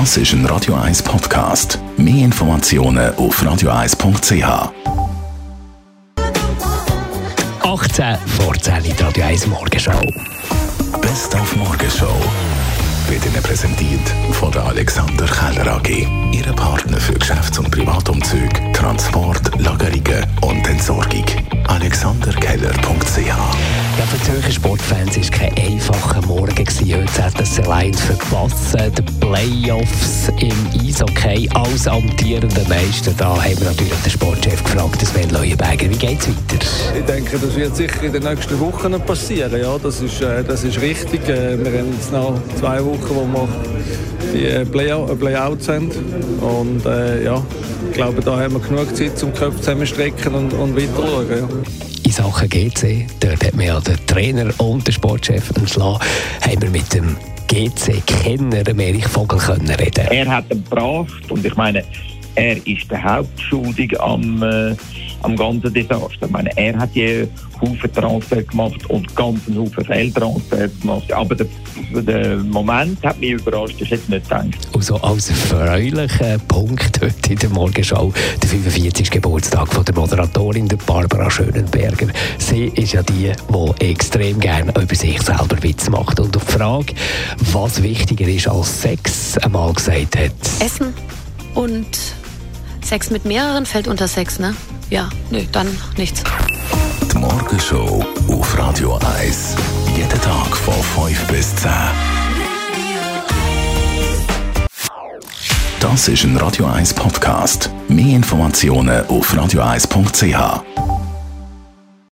Das ist ein Radio 1 Podcast. Mehr Informationen auf radio1.ch. 18 vor 10 die Radio 1 Morgenshow. Best auf Morgenshow wird Ihnen präsentiert von der Alexander Keller AG. Ihre Partner für Geschäfts- und Privatumzüge, Transport, Lagerungen Zürcher Sportfans war kein einfacher Morgen. Gewesen. Heute hat es allein verpasst. Die Playoffs im Eishockey als amtierender Meister. Da haben wir natürlich den Sportchef gefragt, Sven Leuenberger. Wie geht es weiter? Ich denke, das wird sicher in den nächsten Wochen passieren. Ja, das, ist, äh, das ist richtig. Äh, wir haben jetzt noch zwei Wochen, wo wir die äh, Playout, Playouts haben. Und äh, ja, ich glaube, da haben wir genug Zeit zum Köpfe zusammenstrecken und, und weiter schauen. Ja. Sachen GC, dort hat man ja den Trainer und den Sportchef entschlagen, haben wir mit dem GC-Kenner Erich Vogel können reden. Er hat ihn gebracht und ich meine, er ist der Hauptschuldige am, äh, am ganzen Desaster. Ich meine, er hat die Haufen Transfer gemacht und ganzen Haufen Fehltransfer gemacht. Aber der, der Moment hat mich überrascht, ich hätte nicht gedacht. Also als erfreulicher Punkt heute in der Morgenschau, der 45. Geburtstag von der Moderatorin der Barbara Schönenberger. Sie ist ja die, die extrem gerne über sich selber Witz macht. Und auf die Frage, was wichtiger ist als Sex, einmal gesagt hat. Essen und Sex mit mehreren fällt unter Sex, ne? Ja, nö, dann nichts. Die Morgenshow auf Radio 1. Jeden Tag von 5 bis 10. Das ist ein Radio 1 Podcast. Mehr Informationen auf radio1.ch.